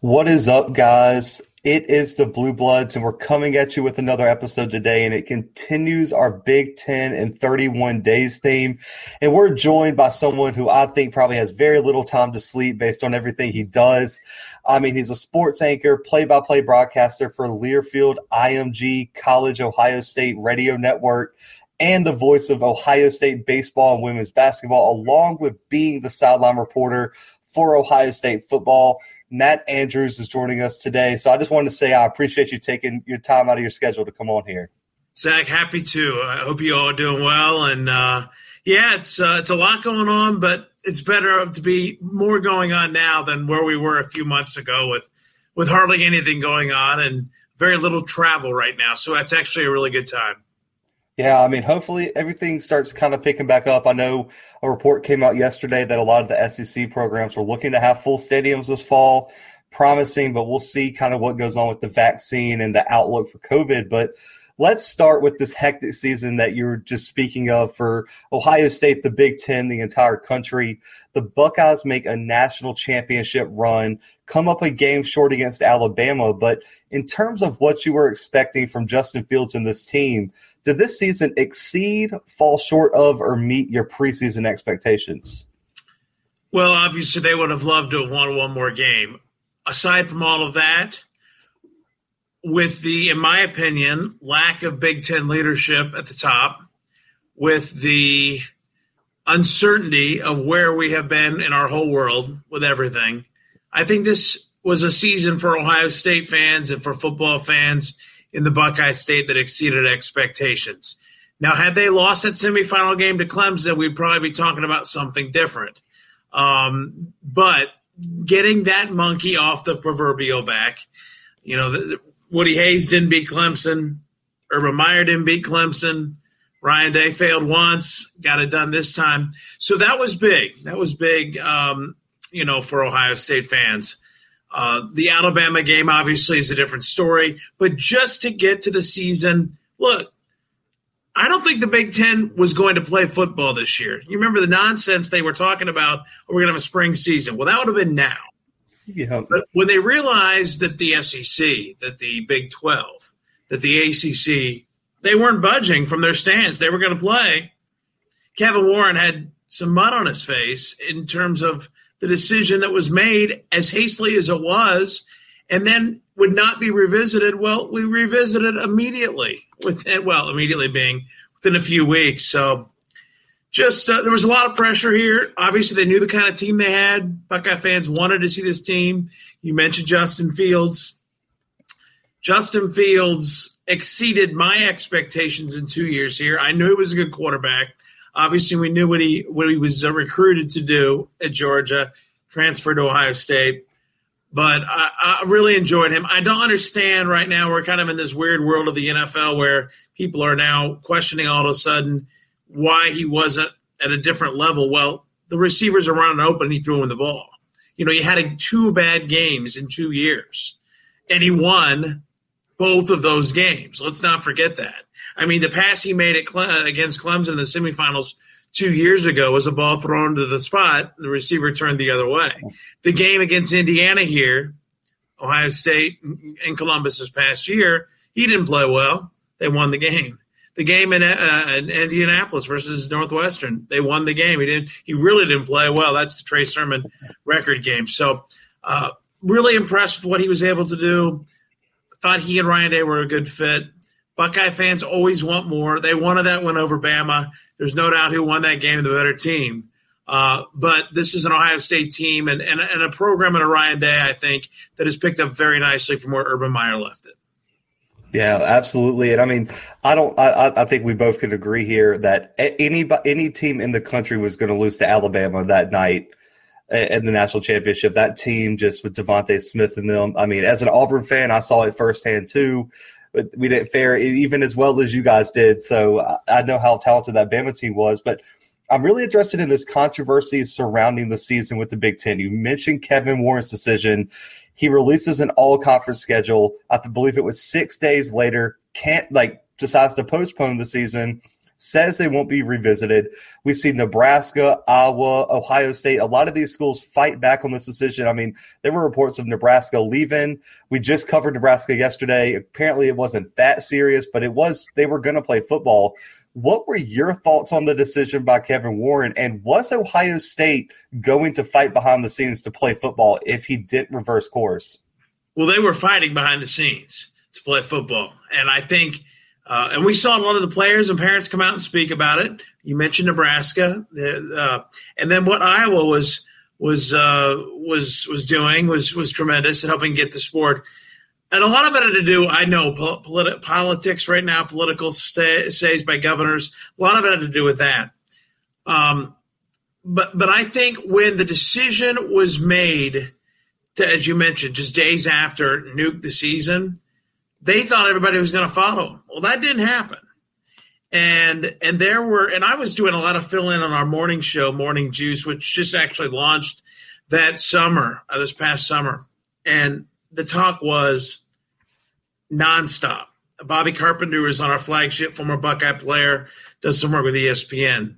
What is up, guys? It is the Blue Bloods, and we're coming at you with another episode today, and it continues our Big Ten in 31 days theme. And we're joined by someone who I think probably has very little time to sleep based on everything he does. I mean, he's a sports anchor, play by play broadcaster for Learfield IMG College Ohio State Radio Network and the voice of Ohio State baseball and women's basketball, along with being the sideline reporter for Ohio State football. Matt Andrews is joining us today. So I just wanted to say I appreciate you taking your time out of your schedule to come on here. Zach, happy to. I hope you all are doing well. And uh, yeah, it's uh, it's a lot going on, but it's better to be more going on now than where we were a few months ago with with hardly anything going on and very little travel right now. So that's actually a really good time. Yeah, I mean, hopefully everything starts kind of picking back up. I know a report came out yesterday that a lot of the SEC programs were looking to have full stadiums this fall, promising, but we'll see kind of what goes on with the vaccine and the outlook for COVID. But let's start with this hectic season that you were just speaking of for Ohio State, the Big Ten, the entire country. The Buckeyes make a national championship run, come up a game short against Alabama. But in terms of what you were expecting from Justin Fields and this team, did this season exceed, fall short of, or meet your preseason expectations? Well, obviously, they would have loved to have won one more game. Aside from all of that, with the, in my opinion, lack of Big Ten leadership at the top, with the uncertainty of where we have been in our whole world with everything, I think this was a season for Ohio State fans and for football fans in the Buckeye State that exceeded expectations. Now, had they lost that semifinal game to Clemson, we'd probably be talking about something different. Um, but getting that monkey off the proverbial back, you know, Woody Hayes didn't beat Clemson. Urban Meyer didn't beat Clemson. Ryan Day failed once, got it done this time. So that was big. That was big, um, you know, for Ohio State fans. Uh, the Alabama game obviously is a different story, but just to get to the season, look, I don't think the Big Ten was going to play football this year. You remember the nonsense they were talking about? Oh, we're going to have a spring season. Well, that would have been now. But when they realized that the SEC, that the Big 12, that the ACC, they weren't budging from their stance, they were going to play. Kevin Warren had some mud on his face in terms of the decision that was made as hastily as it was and then would not be revisited. Well, we revisited immediately within, well, immediately being within a few weeks. So just uh, there was a lot of pressure here. Obviously, they knew the kind of team they had. Buckeye fans wanted to see this team. You mentioned Justin Fields. Justin Fields exceeded my expectations in two years here. I knew he was a good quarterback. Obviously, we knew what he what he was uh, recruited to do at Georgia, transferred to Ohio State. But I, I really enjoyed him. I don't understand right now. We're kind of in this weird world of the NFL where people are now questioning all of a sudden why he wasn't at a different level. Well, the receivers are running open. He threw him the ball. You know, he had two bad games in two years, and he won both of those games. Let's not forget that. I mean, the pass he made Cle- against Clemson in the semifinals two years ago was a ball thrown to the spot. The receiver turned the other way. The game against Indiana here, Ohio State and Columbus this past year, he didn't play well. They won the game. The game in, uh, in Indianapolis versus Northwestern, they won the game. He didn't. He really didn't play well. That's the Trey Sermon record game. So, uh, really impressed with what he was able to do. Thought he and Ryan Day were a good fit. Buckeye fans always want more. They wanted that win over Bama. There's no doubt who won that game, the better team. Uh, but this is an Ohio State team and, and, and a program a Ryan Day, I think, that has picked up very nicely from where Urban Meyer left it. Yeah, absolutely. And I mean, I don't. I, I think we both could agree here that any any team in the country was going to lose to Alabama that night in the national championship. That team just with DeVonta Smith and them. I mean, as an Auburn fan, I saw it firsthand too but we didn't fare even as well as you guys did. So I know how talented that Bama team was, but I'm really interested in this controversy surrounding the season with the Big Ten. You mentioned Kevin Warren's decision. He releases an all conference schedule. I believe it was six days later. Can't like decides to postpone the season. says they won't be revisited. We see Nebraska, Iowa, Ohio State. A lot of these schools fight back on this decision. I mean, there were reports of Nebraska leaving. We just covered Nebraska yesterday. Apparently, it wasn't that serious, but it was. They were going to play football. What were your thoughts on the decision by Kevin Warren? And was Ohio State going to fight behind the scenes to play football if he didn't reverse course? Well, they were fighting behind the scenes to play football. And I think, uh, and we saw a lot of the players and parents come out and speak about it. You mentioned Nebraska, uh, and then what Iowa was was uh, was was doing was was tremendous in helping get the sport and a lot of it had to do, I know, politi- politics right now, political stay, stays by governors. A lot of it had to do with that. Um, but but I think when the decision was made, to, as you mentioned, just days after nuke the season, they thought everybody was going to follow. Well, that didn't happen. And and there were, and I was doing a lot of fill in on our morning show, Morning Juice, which just actually launched that summer, uh, this past summer, and the talk was nonstop. Bobby Carpenter is on our flagship, former Buckeye player, does some work with ESPN.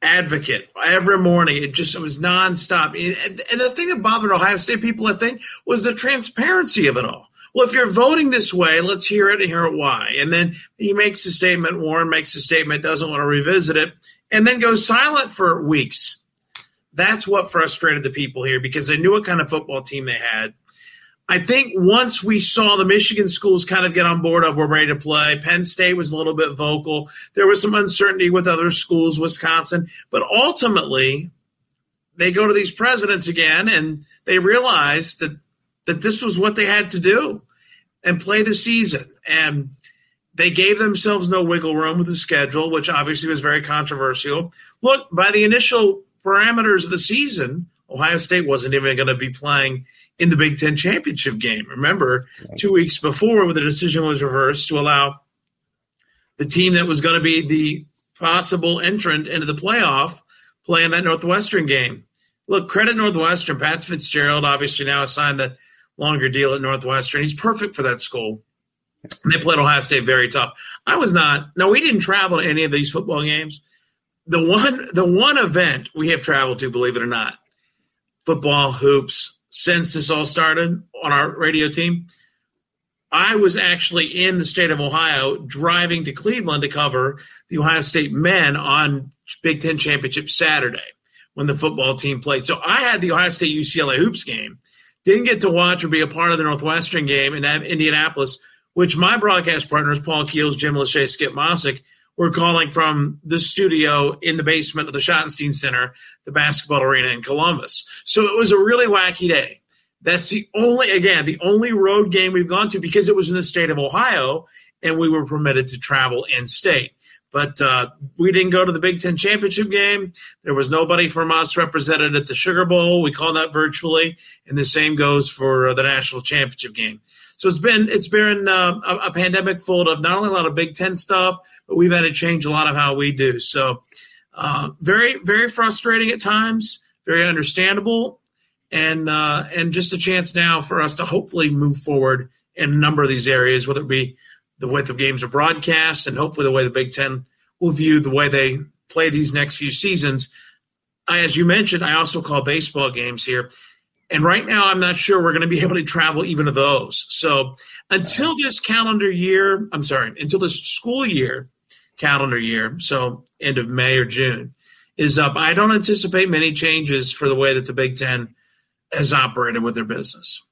Advocate every morning. It just it was nonstop. And, and the thing that bothered Ohio State people, I think, was the transparency of it all. Well, if you're voting this way, let's hear it and hear it why. And then he makes a statement. Warren makes a statement, doesn't want to revisit it, and then goes silent for weeks. That's what frustrated the people here because they knew what kind of football team they had I think once we saw the Michigan schools kind of get on board of we're ready to play, Penn State was a little bit vocal. There was some uncertainty with other schools, Wisconsin, but ultimately they go to these presidents again and they realize that that this was what they had to do and play the season. And they gave themselves no wiggle room with the schedule, which obviously was very controversial. Look, by the initial parameters of the season, Ohio State wasn't even going to be playing in the Big Ten championship game. Remember, two weeks before, when the decision was reversed to allow the team that was going to be the possible entrant into the playoff play in that Northwestern game. Look, credit Northwestern. Pat Fitzgerald obviously now signed the longer deal at Northwestern. He's perfect for that school. And they played Ohio State very tough. I was not. No, we didn't travel to any of these football games. The one, the one event we have traveled to, believe it or not, football, hoops, since this all started on our radio team. I was actually in the state of Ohio driving to Cleveland to cover the Ohio State men on Big Ten Championship Saturday when the football team played. So I had the Ohio State UCLA hoops game. Didn't get to watch or be a part of the Northwestern game in Indianapolis, which my broadcast partners, Paul Keels, Jim Lachey, Skip Mosic, we're calling from the studio in the basement of the Schottenstein Center, the basketball arena in Columbus. So it was a really wacky day. That's the only, again, the only road game we've gone to because it was in the state of Ohio and we were permitted to travel in state. But uh, we didn't go to the Big Ten championship game. There was nobody from us represented at the Sugar Bowl. We call that virtually, and the same goes for uh, the national championship game. So it's been it's been uh, a, a pandemic full of not only a lot of Big Ten stuff, but we've had to change a lot of how we do. So, uh, very, very frustrating at times, very understandable, and uh, and just a chance now for us to hopefully move forward in a number of these areas, whether it be the way the games are broadcast, and hopefully the way the Big Ten will view the way they play these next few seasons. I, as you mentioned, I also call baseball games here. And right now, I'm not sure we're going to be able to travel even to those. So until this calendar year, I'm sorry, until this school year calendar year, so end of May or June, is up. I don't anticipate many changes for the way that the Big Ten has operated with their business.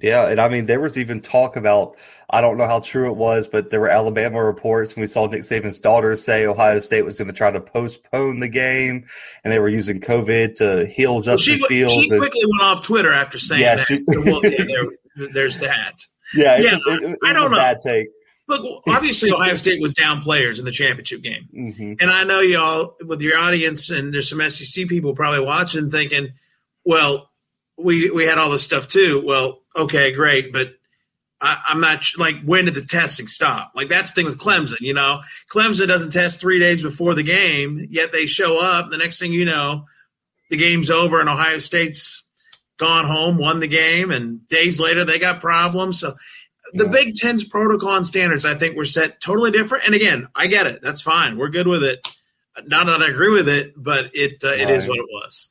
Yeah, and I mean, there was even talk about, I don't know how true it was, but there were Alabama reports, and we saw Nick Saban's daughter say Ohio State was going to try to postpone the game, and they were using COVID to heal Justin well, she, Fields. She quickly and, went off Twitter after saying yeah, that. She, well, yeah, there, there's that. Yeah, yeah, a, it, it I don't know. Bad take. Look, obviously Ohio State was down players in the championship game, mm-hmm. and I know y'all with your audience and there's some SEC people probably watching, thinking, "Well, we we had all this stuff too." Well, okay, great, but I, am not like when did the testing stop? Like that's the thing with Clemson, you know. Clemson doesn't test three days before the game, yet they show up. The next thing you know, the game's over and Ohio State's gone home, won the game, and days later they got problems. So the Big Ten's protocol and standards, I think, were set totally different. And again, I get it. That's fine. We're good with it. Not that I agree with it, but it uh, it right. is what it was.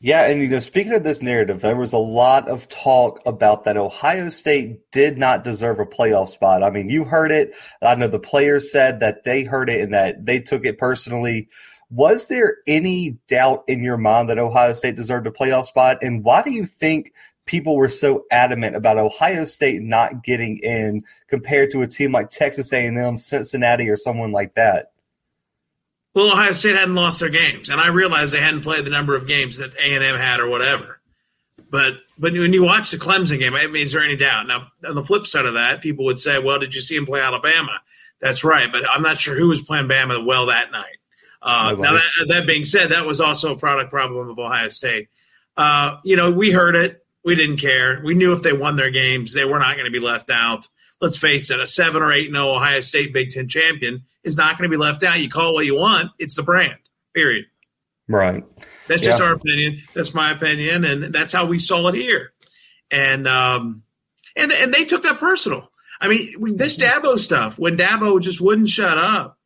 Yeah, and you know, speaking of this narrative, there was a lot of talk about that Ohio State did not deserve a playoff spot. I mean, you heard it. I know the players said that they heard it and that they took it personally. Was there any doubt in your mind that Ohio State deserved a playoff spot? And why do you think people were so adamant about Ohio State not getting in compared to a team like Texas A&M, Cincinnati, or someone like that? Well, Ohio State hadn't lost their games, and I realized they hadn't played the number of games that A&M had or whatever. But but when you watch the Clemson game, I mean, is there any doubt? Now, on the flip side of that, people would say, "Well, did you see him play Alabama?" That's right, but I'm not sure who was playing Bama well that night. Uh, now, that, that, being said, that was also a product problem of Ohio State. Uh, you know, we heard it. We didn't care. We knew if they won their games, they were not going to be left out. Let's face it, a seven or eight no Ohio State Big Ten champion is not going to be left out. You call it what you want. It's the brand. Period. Right. That's just our opinion. That's my opinion, and that's how we saw it here. And um, and and they took that personal. I mean, this Dabo stuff when Dabo just wouldn't shut up.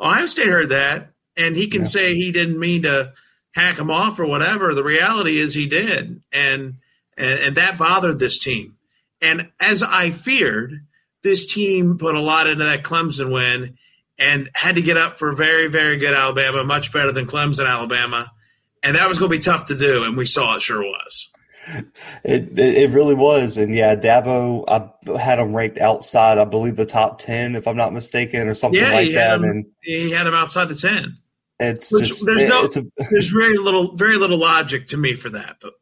Ohio State heard that, and he can yeah. say he didn't mean to hack him off or whatever. The reality is he did, and and, and that bothered this team. And as I feared, this team put a lot into that Clemson win and had to get up for very, very good Alabama, much better than Clemson, Alabama. And that was going to be tough to do, and we saw it sure was. It, it really was, and yeah, Dabo. I had him ranked outside. I believe the top ten, if I'm not mistaken, or something yeah, like that. Him, and he had him outside the ten. It's Which, just there's no, it's a, there's very little, very little logic to me for that, but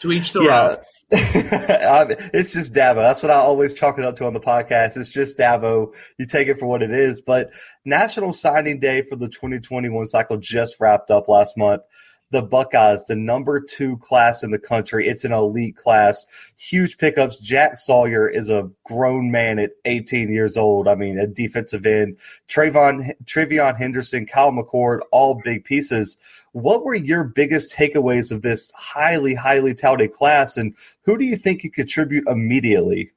to each their yeah. own. it's just Dabo. That's what I always chalk it up to on the podcast. It's just Dabo. You take it for what it is. But National Signing Day for the 2021 cycle just wrapped up last month. The Buckeyes, the number two class in the country. It's an elite class. Huge pickups. Jack Sawyer is a grown man at 18 years old. I mean, a defensive end. Trayvon, TreVeyon Henderson, Kyle McCord, all big pieces. What were your biggest takeaways of this highly, highly touted class, and who do you think could contribute immediately?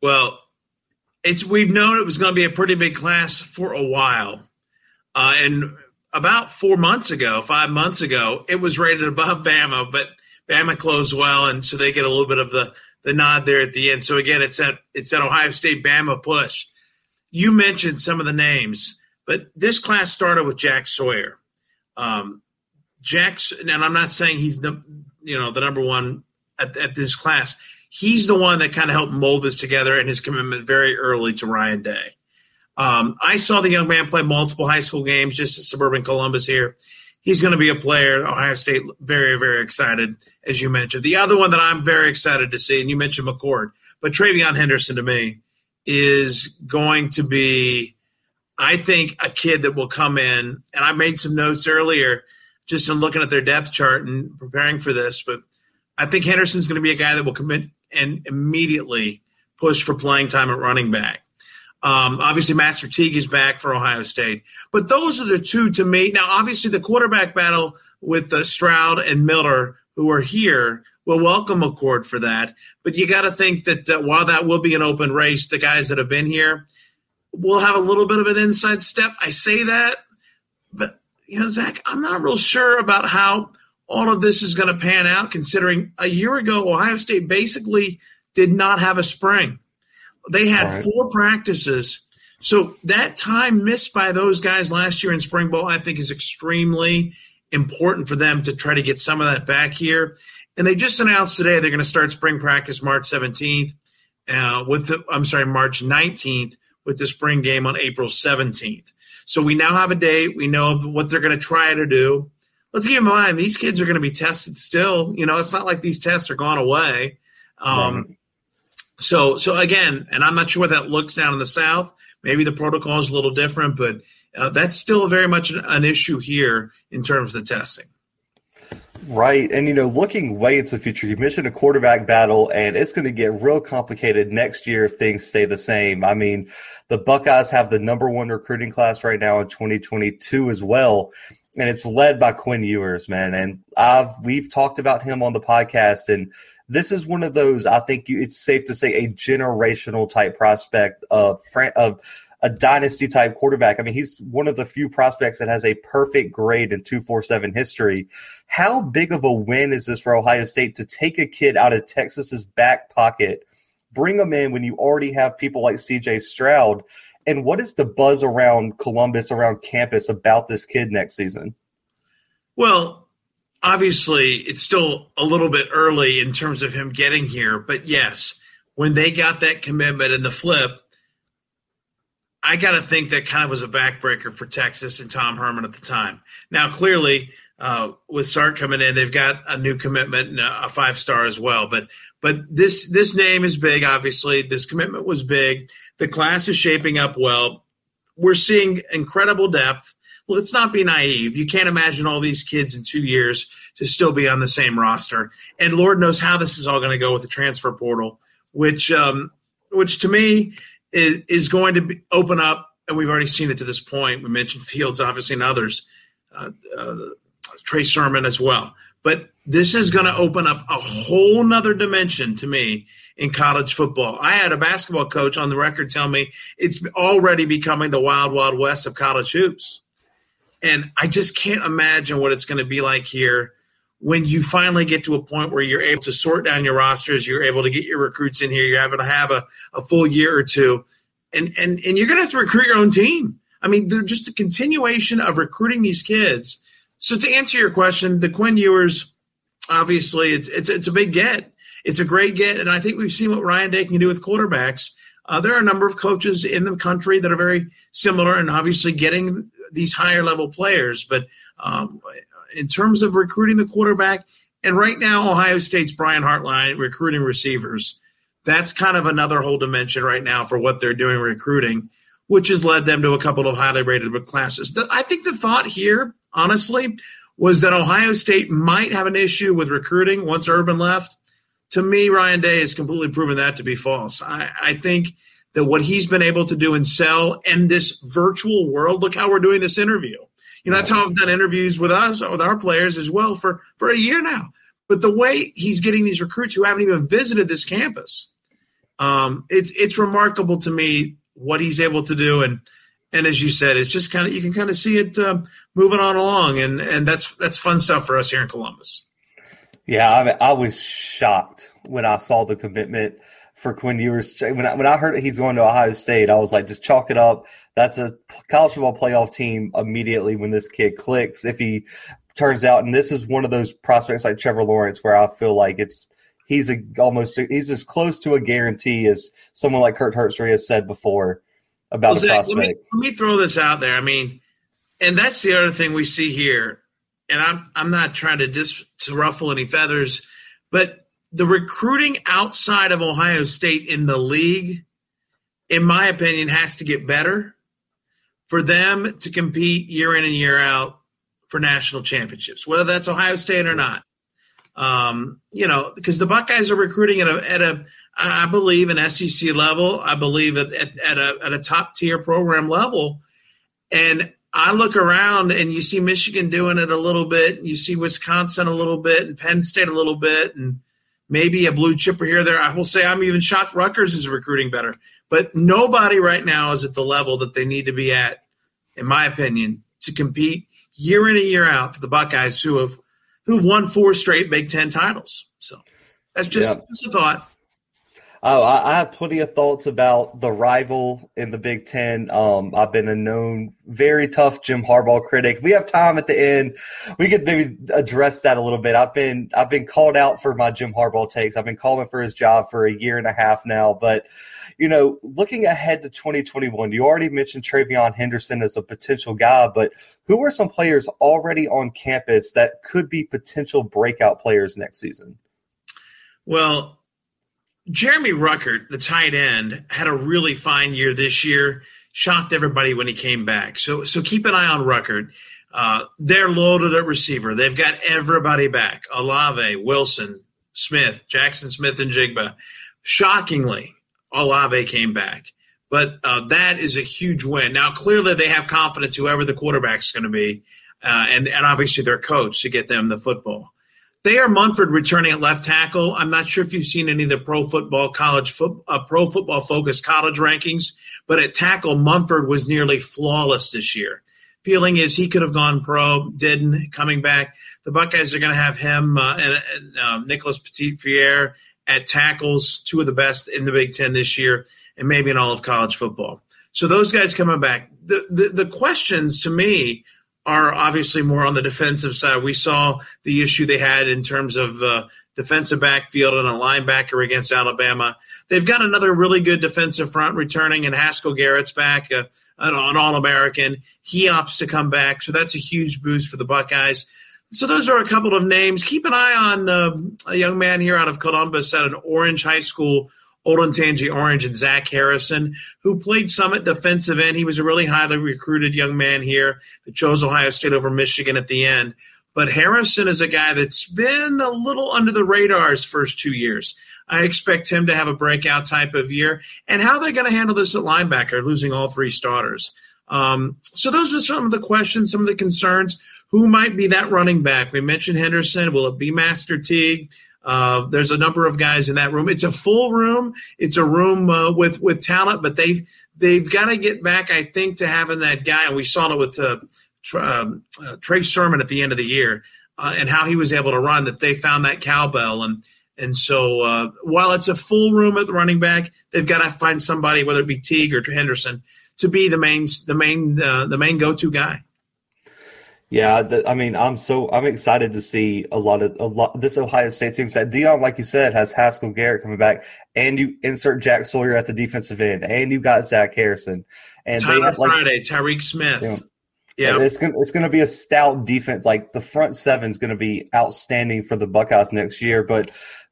Well, it's we've known it was going to be a pretty big class for a while, uh, and about four months ago, five months ago, it was rated above Bama, but Bama closed well, and so they get a little bit of the the nod there at the end. So again, it's that it's that Ohio State Bama push. You mentioned some of the names, but this class started with Jack Sawyer. Um, Jack's, and I'm not saying he's the you know the number one at, at this class. He's the one that kind of helped mold this together and his commitment very early to Ryan Day. Um, I saw the young man play multiple high school games just at suburban Columbus here. He's going to be a player. Ohio State, very, very excited, as you mentioned. The other one that I'm very excited to see, and you mentioned McCord, but TreVeyon Henderson to me is going to be I think a kid that will come in, and I made some notes earlier just in looking at their depth chart and preparing for this, but I think Henderson's going to be a guy that will commit and immediately push for playing time at running back. Um, obviously, Master Teague is back for Ohio State, but those are the two to me. Now, obviously, the quarterback battle with uh, Stroud and Miller, who are here, will welcome McCord for that. But you got to think that uh, while that will be an open race, the guys that have been here, will have a little bit of an inside step. I say that, but you know, Zach, I'm not real sure about how all of this is going to pan out, considering a year ago Ohio State basically did not have a spring. They had right. four practices. So that time missed by those guys last year in spring ball, I think, is extremely important for them to try to get some of that back here. And they just announced today they're going to start spring practice March 17th, uh, with the, I'm sorry, March 19th with the spring game on April 17th. So we now have a date. We know what they're going to try to do. Let's keep in mind these kids are going to be tested still. You know, it's not like these tests are gone away. Um, right. So, so again, and I'm not sure what that looks down in the South. Maybe the protocol is a little different, but uh, that's still very much an, an issue here in terms of the testing. Right. And, you know, looking way into the future, you mentioned a quarterback battle, and it's going to get real complicated next year if things stay the same. I mean, the Buckeyes have the number one recruiting class right now in 2022 as well. And it's led by Quinn Ewers, man. And I've we've talked about him on the podcast, and this is one of those. I think you, it's safe to say a generational type prospect of of a dynasty type quarterback. I mean, he's one of the few prospects that has a perfect grade in 247 history. How big of a win is this for Ohio State to take a kid out of Texas's back pocket, bring him in when you already have people like CJ Stroud? And what is the buzz around Columbus, around campus about this kid next season? Well, obviously, it's still a little bit early in terms of him getting here. But yes, when they got that commitment and the flip, I got to think that kind of was a backbreaker for Texas and Tom Herman at the time. Now, clearly, uh, with Sark coming in, they've got a new commitment and a five star as well. But but this this name is big. Obviously, this commitment was big. The class is shaping up well. We're seeing incredible depth. Let's not be naive. You can't imagine all these kids in two years to still be on the same roster. And Lord knows how this is all going to go with the transfer portal, which um, which to me is, is going to be, open up, and we've already seen it to this point. We mentioned Fields, obviously, and others, uh, uh, Trey Sermon as well. But this is going to open up a whole nother dimension to me in college football. I had a basketball coach on the record tell me it's already becoming the wild, wild west of college hoops. And I just can't imagine what it's going to be like here when you finally get to a point where you're able to sort down your rosters, you're able to get your recruits in here, you're able to have a, a full year or two, and and and you're going to have to recruit your own team. I mean, they're just a continuation of recruiting these kids. So to answer your question, the Quinn Ewers, obviously, it's it's it's a big get. It's a great get, and I think we've seen what Ryan Day can do with quarterbacks. Uh, there are a number of coaches in the country that are very similar, and obviously getting these higher level players. But um, in terms of recruiting the quarterback. And right now, Ohio State's Brian Hartline recruiting receivers. That's kind of another whole dimension right now for what they're doing recruiting, which has led them to a couple of highly rated classes. I think the thought here, honestly, was that Ohio State might have an issue with recruiting once Urban left. To me, Ryan Day has completely proven that to be false. I, I think that what he's been able to do and sell in this virtual world, look how we're doing this interview. You know, that's how I've done interviews with us, with our players as well for, for a year now. But the way he's getting these recruits who haven't even visited this campus, um, it's it's remarkable to me what he's able to do. And and as you said, it's just kind of you can kind of see it um, moving on along, and and that's that's fun stuff for us here in Columbus. Yeah, I, I was shocked when I saw the commitment for Quinn Ewers. When I, when I heard he's going to Ohio State, I was like, just chalk it up. That's a college football playoff team immediately when this kid clicks. If he turns out, and this is one of those prospects like Trevor Lawrence, where I feel like it's he's a, almost he's as close to a guarantee as someone like Kirk Herbstreit has said before about well, the Zach, prospect. Let me, let me throw this out there. I mean, and that's the other thing we see here. And I'm I'm not trying to just to ruffle any feathers, but the recruiting outside of Ohio State in the league, in my opinion, has to get better for them to compete year in and year out for national championships, whether that's Ohio State or not. Um, you know, because the Buckeyes are recruiting at a, at a, I believe, an SEC level. I believe at, at, at a at a top tier program level, and I look around and you see Michigan doing it a little bit, you see Wisconsin a little bit, and Penn State a little bit, and maybe a blue chipper here there. I will say I'm even shocked Rutgers is recruiting better, but nobody right now is at the level that they need to be at, in my opinion, to compete year in and year out for the Buckeyes who have who've won four straight Big Ten titles. So that's just, yeah. just a thought. Oh, I, I, have plenty of thoughts about the rival in the Big Ten. Um, I've been a known very tough Jim Harbaugh critic. We have time at the end, we could maybe address that a little bit. I've been I've been called out for my Jim Harbaugh takes. I've been calling for his job for a year and a half now. But you know, looking ahead to 2021, you already mentioned TreVeyon Henderson as a potential guy, but who are some players already on campus that could be potential breakout players next season? Well, Jeremy Ruckert, the tight end, had a really fine year this year. Shocked everybody when he came back. So so keep an eye on Ruckert. Uh, they're loaded at receiver. They've got everybody back. Olave, Wilson, Smith, Jaxon Smith-Njigba. Shockingly, Olave came back. But uh, that is a huge win. Now, clearly, they have confidence whoever the quarterback is going to be, uh, and, and obviously their coach to get them the football. Thayer Munford returning at left tackle. I'm not sure if you've seen any of the pro football college foot, uh, pro football focused college rankings, but at tackle, Munford was nearly flawless this year. Feeling is he could have gone pro, didn't. Coming back, the Buckeyes are going to have him uh, and, and uh, Nicholas Petit Frere at tackles, two of the best in the Big Ten this year, and maybe in all of college football. So those guys coming back. The the, the questions to me are obviously more on the defensive side. We saw the issue they had in terms of uh, defensive backfield and a linebacker against Alabama. They've got another really good defensive front returning, and Haskell Garrett's back, uh, an, an All American. He opts to come back, so that's a huge boost for the Buckeyes. So those are a couple of names. Keep an eye on uh, a young man here out of Columbus at an Orange High School Olentangy Orange and Zach Harrison, who played Summit defensive end. He was a really highly recruited young man here that chose Ohio State over Michigan at the end. But Harrison is a guy that's been a little under the radar his first two years. I expect him to have a breakout type of year. And how they're going to handle this at linebacker, losing all three starters. Um, so those are some of the questions, some of the concerns. Who might be that running back? We mentioned Henderson. Will it be Master Teague? Uh, there's a number of guys in that room. It's a full room. It's a room uh, with with talent, but they've they've got to get back, I think, to having that guy. And we saw it with uh, um, uh, Trey Sermon at the end of the year uh, and how he was able to run. That they found that cowbell and. And so, uh, while it's a full room at the running back, they've got to find somebody, whether it be Teague or Henderson, to be the main, the main, the main go-to guy. Yeah, the, I mean, I'm so I'm excited to see a lot of a lot this Ohio State team. That Dion, like you said, has Haskell Garrett coming back, and you insert Jack Sawyer at the defensive end, and you got Zach Harrison, and Tyler they have, like, Friday, Tyreke Smith. Yeah. yeah, it's gonna it's gonna be a stout defense. Like the front seven is gonna be outstanding for the Buckeyes next year. But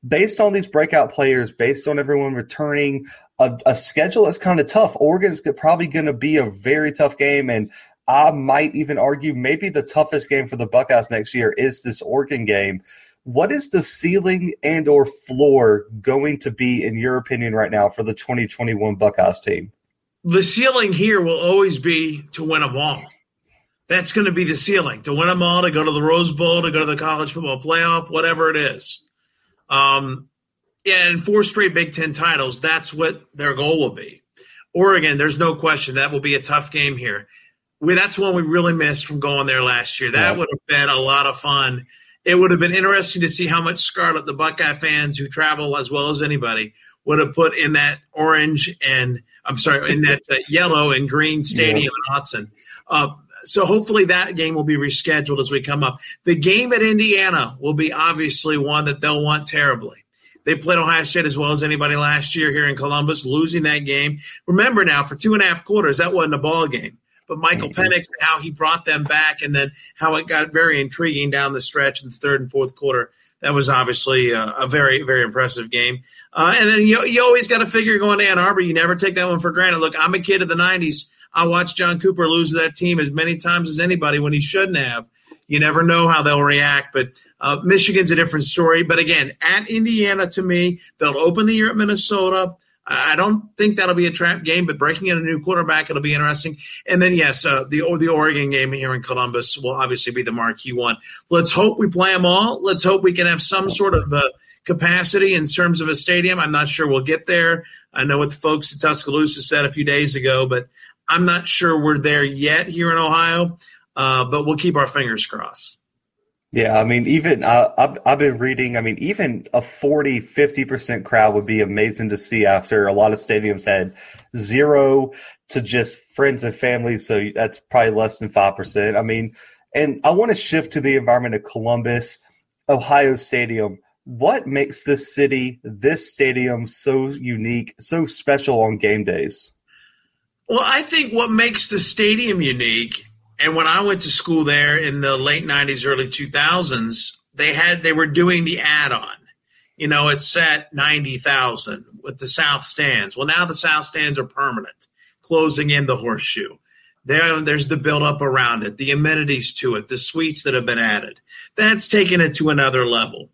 based on these breakout players, based on everyone returning, a, a schedule that's kind of tough. Oregon's probably going to be a very tough game, and I might even argue maybe the toughest game for the Buckeyes next year is this Oregon game. What is the ceiling and or floor going to be in your opinion right now for the 2021 Buckeyes team? The ceiling here will always be to win them all. That's going to be the ceiling to win them all, to go to the Rose Bowl, to go to the college football playoff, whatever it is. Um, and four straight Big Ten titles, that's what their goal will be. Oregon, there's no question that will be a tough game here we, that's one we really missed from going there last year. That yeah. would have been a lot of fun. It would have been interesting to see how much Scarlet the Buckeye fans who travel as well as anybody would have put in that orange and I'm sorry, in that uh, yellow and green stadium yeah. in Autzen. Uh, so hopefully that game will be rescheduled as we come up. The game at Indiana will be obviously one that they'll want terribly. They played Ohio State as well as anybody last year here in Columbus, losing that game. Remember now, for two and a half quarters, that wasn't a ball game but Michael mm-hmm. Penix and how he brought them back, and then how it got very intriguing down the stretch in the third and fourth quarter. That was obviously a, a very, very impressive game. Uh, and then you, you always got to figure going to Ann Arbor. You never take that one for granted. Look, I'm a kid of the '90s. I watched John Cooper lose that team as many times as anybody when he shouldn't have. You never know how they'll react, but uh, Michigan's a different story. But again, at Indiana, to me, they'll open the year at Minnesota. I don't think that'll be a trap game, but breaking in a new quarterback, it'll be interesting. And then, yes, uh, the the Oregon game here in Columbus will obviously be the marquee one. Let's hope we play them all. Let's hope we can have some sort of uh, capacity in terms of a stadium. I'm not sure we'll get there. I know what the folks at Tuscaloosa said a few days ago, but I'm not sure we're there yet here in Ohio. Uh, but we'll keep our fingers crossed. Yeah, I mean, even uh, I've, I've been reading, I mean, even a 40, 50% crowd would be amazing to see after a lot of stadiums had zero to just friends and family. So that's probably less than 5%. I mean, and I want to shift to the environment of Columbus, Ohio Stadium. What makes this city, this stadium so unique, so special on game days? Well, I think what makes the stadium unique and when I went to school there in the late 90s, early 2000s, they had they were doing the add-on. You know, it's set 90,000 with the south stands. Well, now the south stands are permanent, closing in the horseshoe. There, there's the build-up around it, the amenities to it, the suites that have been added. That's taken it to another level.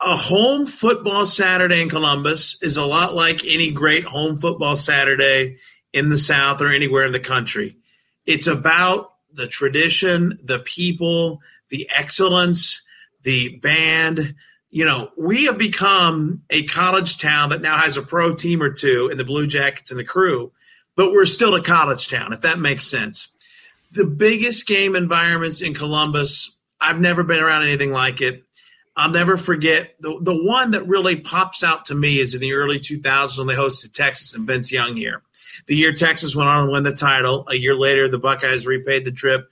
A home football Saturday in Columbus is a lot like any great home football Saturday in the South or anywhere in the country it's about the tradition, the people, the excellence, the band. You know, we have become a college town that now has a pro team or two in the Blue Jackets and the crew, but we're still a college town, if that makes sense. The biggest game environments in Columbus, I've never been around anything like it. I'll never forget the the one that really pops out to me is in the early 2000s when they hosted Texas and Vince Young here. The year Texas went on to win the title. A year later, the Buckeyes repaid the trip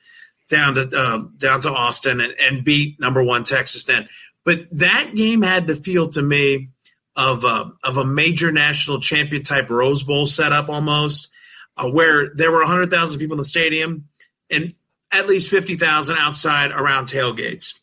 down to uh, down to Austin and, and beat number one Texas then. But that game had the feel to me of a, of a major national champion type Rose Bowl setup almost, uh, where there were 100,000 people in the stadium and at least 50,000 outside around tailgates.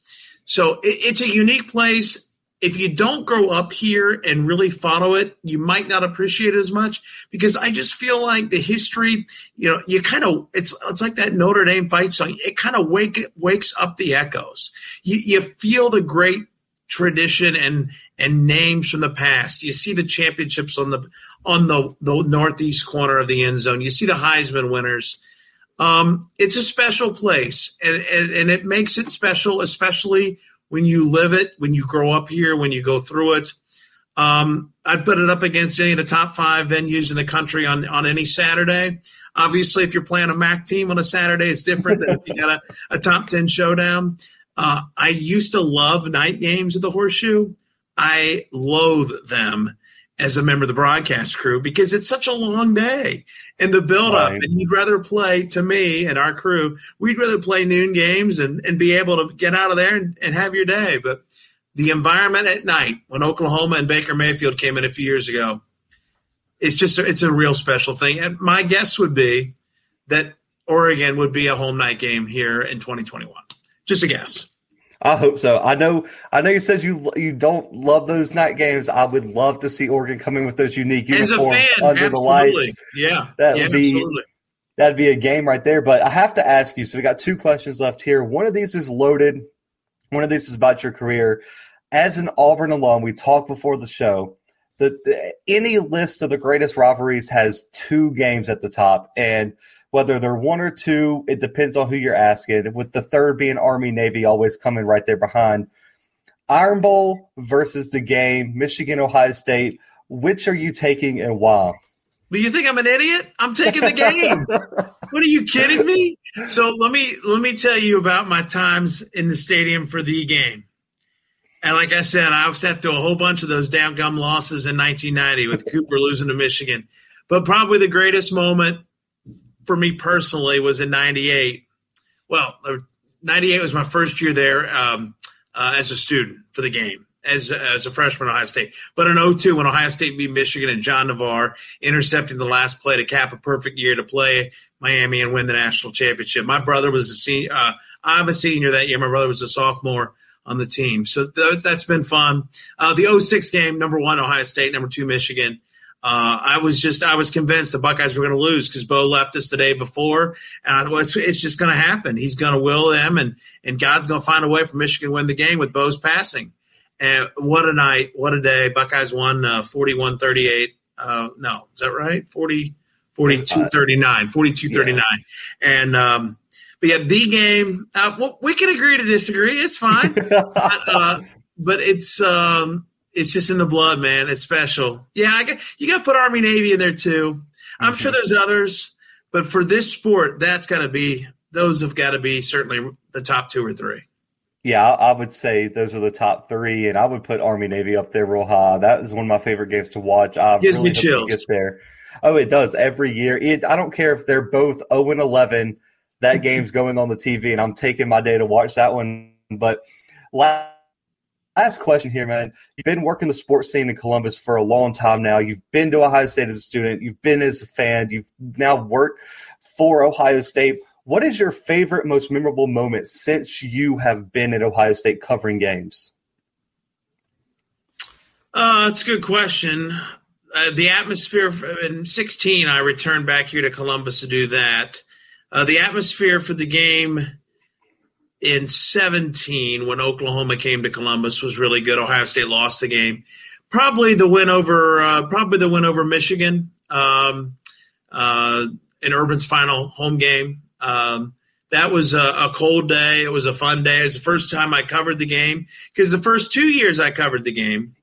So it, it's a unique place. If you don't grow up here and really follow it, you might not appreciate it as much because I just feel like the history, you know, you kind of it's it's like that Notre Dame fight song. It kind of wake wakes up the echoes. You you feel the great tradition and and names from the past. You see the championships on the on the the northeast corner of the end zone. You see the Heisman winners. Um, it's a special place, and, and, and it makes it special, especially when you live it, when you grow up here, when you go through it. Um, I'd put it up against any of the top five venues in the country on, on any Saturday. Obviously, if you're playing a MAC team on a Saturday, it's different than if you got a, a top 10 showdown. Uh, I used to love night games at the Horseshoe. I loathe them as a member of the broadcast crew because it's such a long day. And the build up right. and you'd rather play to me and our crew we'd rather play noon games and, and be able to get out of there and, and have your day. But the environment at night when oklahoma and baker mayfield came in a few years ago it's just a, it's a real special thing. And my guess would be that oregon would be a home night game here in 2021 just a guess I hope so. I know. I know you said you you don't love those night games. I would love to see Oregon coming with those unique uniforms fan, under absolutely. the lights. Yeah, that yeah, would be absolutely. that'd be a game right there. But I have to ask you. So we got two questions left here. One of these is loaded. One of these is about your career as an Auburn alum. We talked before the show. That any list of the greatest rivalries has two games at the top, and whether they're one or two, it depends on who you're asking. With the third being Army Navy, always coming right there behind. Iron Bowl versus the game, Michigan, Ohio State. Which are you taking and why? But you think I'm an idiot? I'm taking the game. what are you kidding me? So let me let me tell you about my times in the stadium for the game. And like I said, I've sat through a whole bunch of those damn gum losses in 1990 with Cooper losing to Michigan. But probably the greatest moment for me personally was in 98. Well, 98 was my first year there um, uh, as a student for the game. As, as a freshman at Ohio State. But in 02, when Ohio State beat Michigan and John Navarre intercepting the last play to cap a perfect year to play Miami and win the national championship. My brother was a senior. Uh, I'm a senior that year. My brother was a sophomore on the team. So th- that's been fun. Uh, the 06 game, number one, Ohio State, number two, Michigan. Uh, I was just I was convinced the Buckeyes were going to lose because Bo left us the day before, and I thought it's, it's just going to happen. He's going to will them, and and God's going to find a way for Michigan to win the game with Bo's passing. And what a night, what a day! Buckeyes won uh, 41-38. Uh, no, is that right? 40, 42 39, 42 39. Yeah. And um, but yeah, the game. Uh, well, we can agree to disagree. It's fine. uh, but it's um, it's just in the blood, man. It's special. Yeah, I got, you got to put Army Navy in there too. I'm sure there's others, but for this sport, that's got to be those have got to be certainly the top two or three. Yeah, I would say those are the top three, and I would put Army Navy up there real high. That is one of my favorite games to watch. I Gives really me chills. Get there. Oh, it does every year. It, I don't care if they're both 0 and 11. That game's going on the TV, and I'm taking my day to watch that one. But last last question here, man. You've been working the sports scene in Columbus for a long time now. You've been to Ohio State as a student. You've been as a fan. You've now worked for Ohio State. What is your favorite, most memorable moment since you have been at Ohio State covering games? Uh, that's a good question. Uh, the atmosphere in 16, I returned back here to Columbus to do that. Uh, the atmosphere for the game in 17 when Oklahoma came to Columbus was really good. Ohio State lost the game. Probably the win over uh, probably the win over Michigan um, uh, in Urban's final home game. Um, that was a, a, cold day. It was a fun day. It was the first time I covered the game because the first two years I covered the game,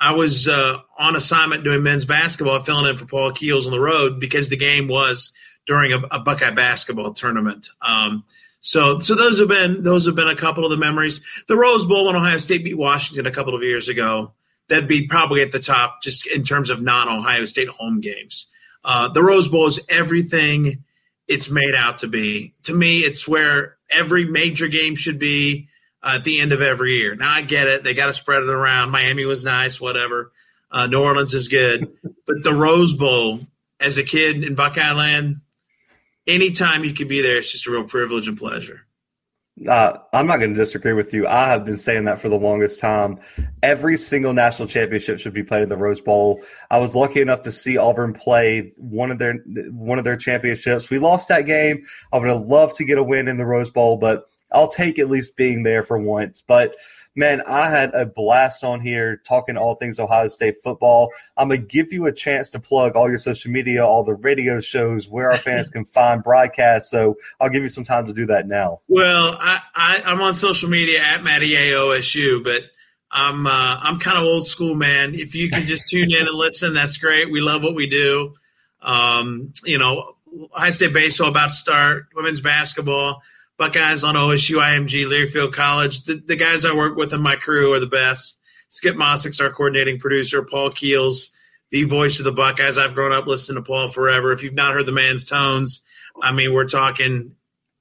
I was uh, on assignment doing men's basketball, filling in for Paul Keels on the road because the game was during a, a Buckeye basketball tournament. Um, so, so those have been those have been a couple of the memories. The Rose Bowl when Ohio State beat Washington a couple of years ago, that'd be probably at the top just in terms of non-Ohio State home games. Uh, the Rose Bowl is everything it's made out to be. To me, it's where every major game should be uh, at the end of every year. Now I get it; they got to spread it around. Miami was nice, whatever. Uh, New Orleans is good, but the Rose Bowl, as a kid in Buckeye Land, anytime you can be there, it's just a real privilege and pleasure. Uh, I'm not going to disagree with you. I have been saying that for the longest time. Every single national championship should be played in the Rose Bowl. I was lucky enough to see Auburn play one of their one of their championships. We lost that game. I would have loved to get a win in the Rose Bowl, but I'll take at least being there for once. But man, I had a blast on here talking all things Ohio State football. I'm gonna give you a chance to plug all your social media, all the radio shows, where our fans can find broadcasts. So I'll give you some time to do that now. Well, I, I am on social media at Matty AOSU, but I'm uh, I'm kind of old school, man. If you can just tune in and listen, that's great. We love what we do. Um, you know, Ohio State baseball about to start, women's basketball. Buckeyes on OSU, IMG, Learfield College. The, the guys I work with in my crew are the best. Skip Mosic's our coordinating producer. Paul Keels, the voice of the Buckeyes. I've grown up listening to Paul forever. If you've not heard the man's tones, I mean, we're talking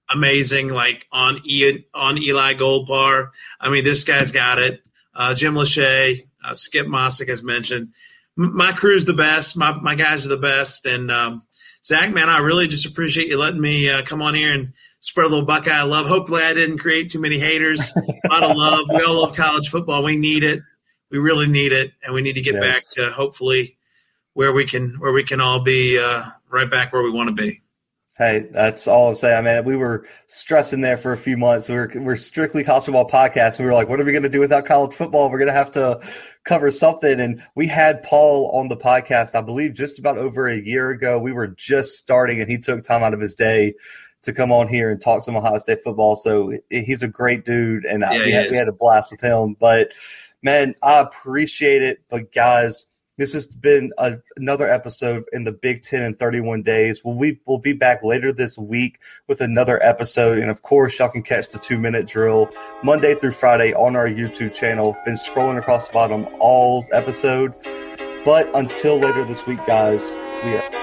amazing, like on e- on Eli Goldbar. I mean, this guy's got it. Uh, Jim Lachey, uh, Skip Mossick, has mentioned. M- my crew's the best. My my guys are the best. And um, Zach, man, I really just appreciate you letting me uh, come on here and spread a little Buckeye love. Hopefully, I didn't create too many haters. a lot of love. We all love college football. We need it. We really need it, and we need to get yes. back to hopefully where we can where we can all be uh, right back where we want to be. Hey, that's all I'm saying. I mean, we were stressing there for a few months. We are we're strictly college football podcast. And we were like, what are we going to do without college football? We're going to have to cover something. And we had Paul on the podcast, I believe, just about over a year ago. We were just starting, and he took time out of his day to come on here and talk some Ohio State football. So he's a great dude, and yeah, we, had, we, had, a blast with him. But man, I appreciate it. But guys, this has been a, another episode in the Big Ten in 31 days. We'll, we, will be back later this week with another episode. And of course, y'all can catch the two minute drill Monday through Friday on our YouTube channel. Been scrolling across the bottom all episode. But until later this week, guys, we are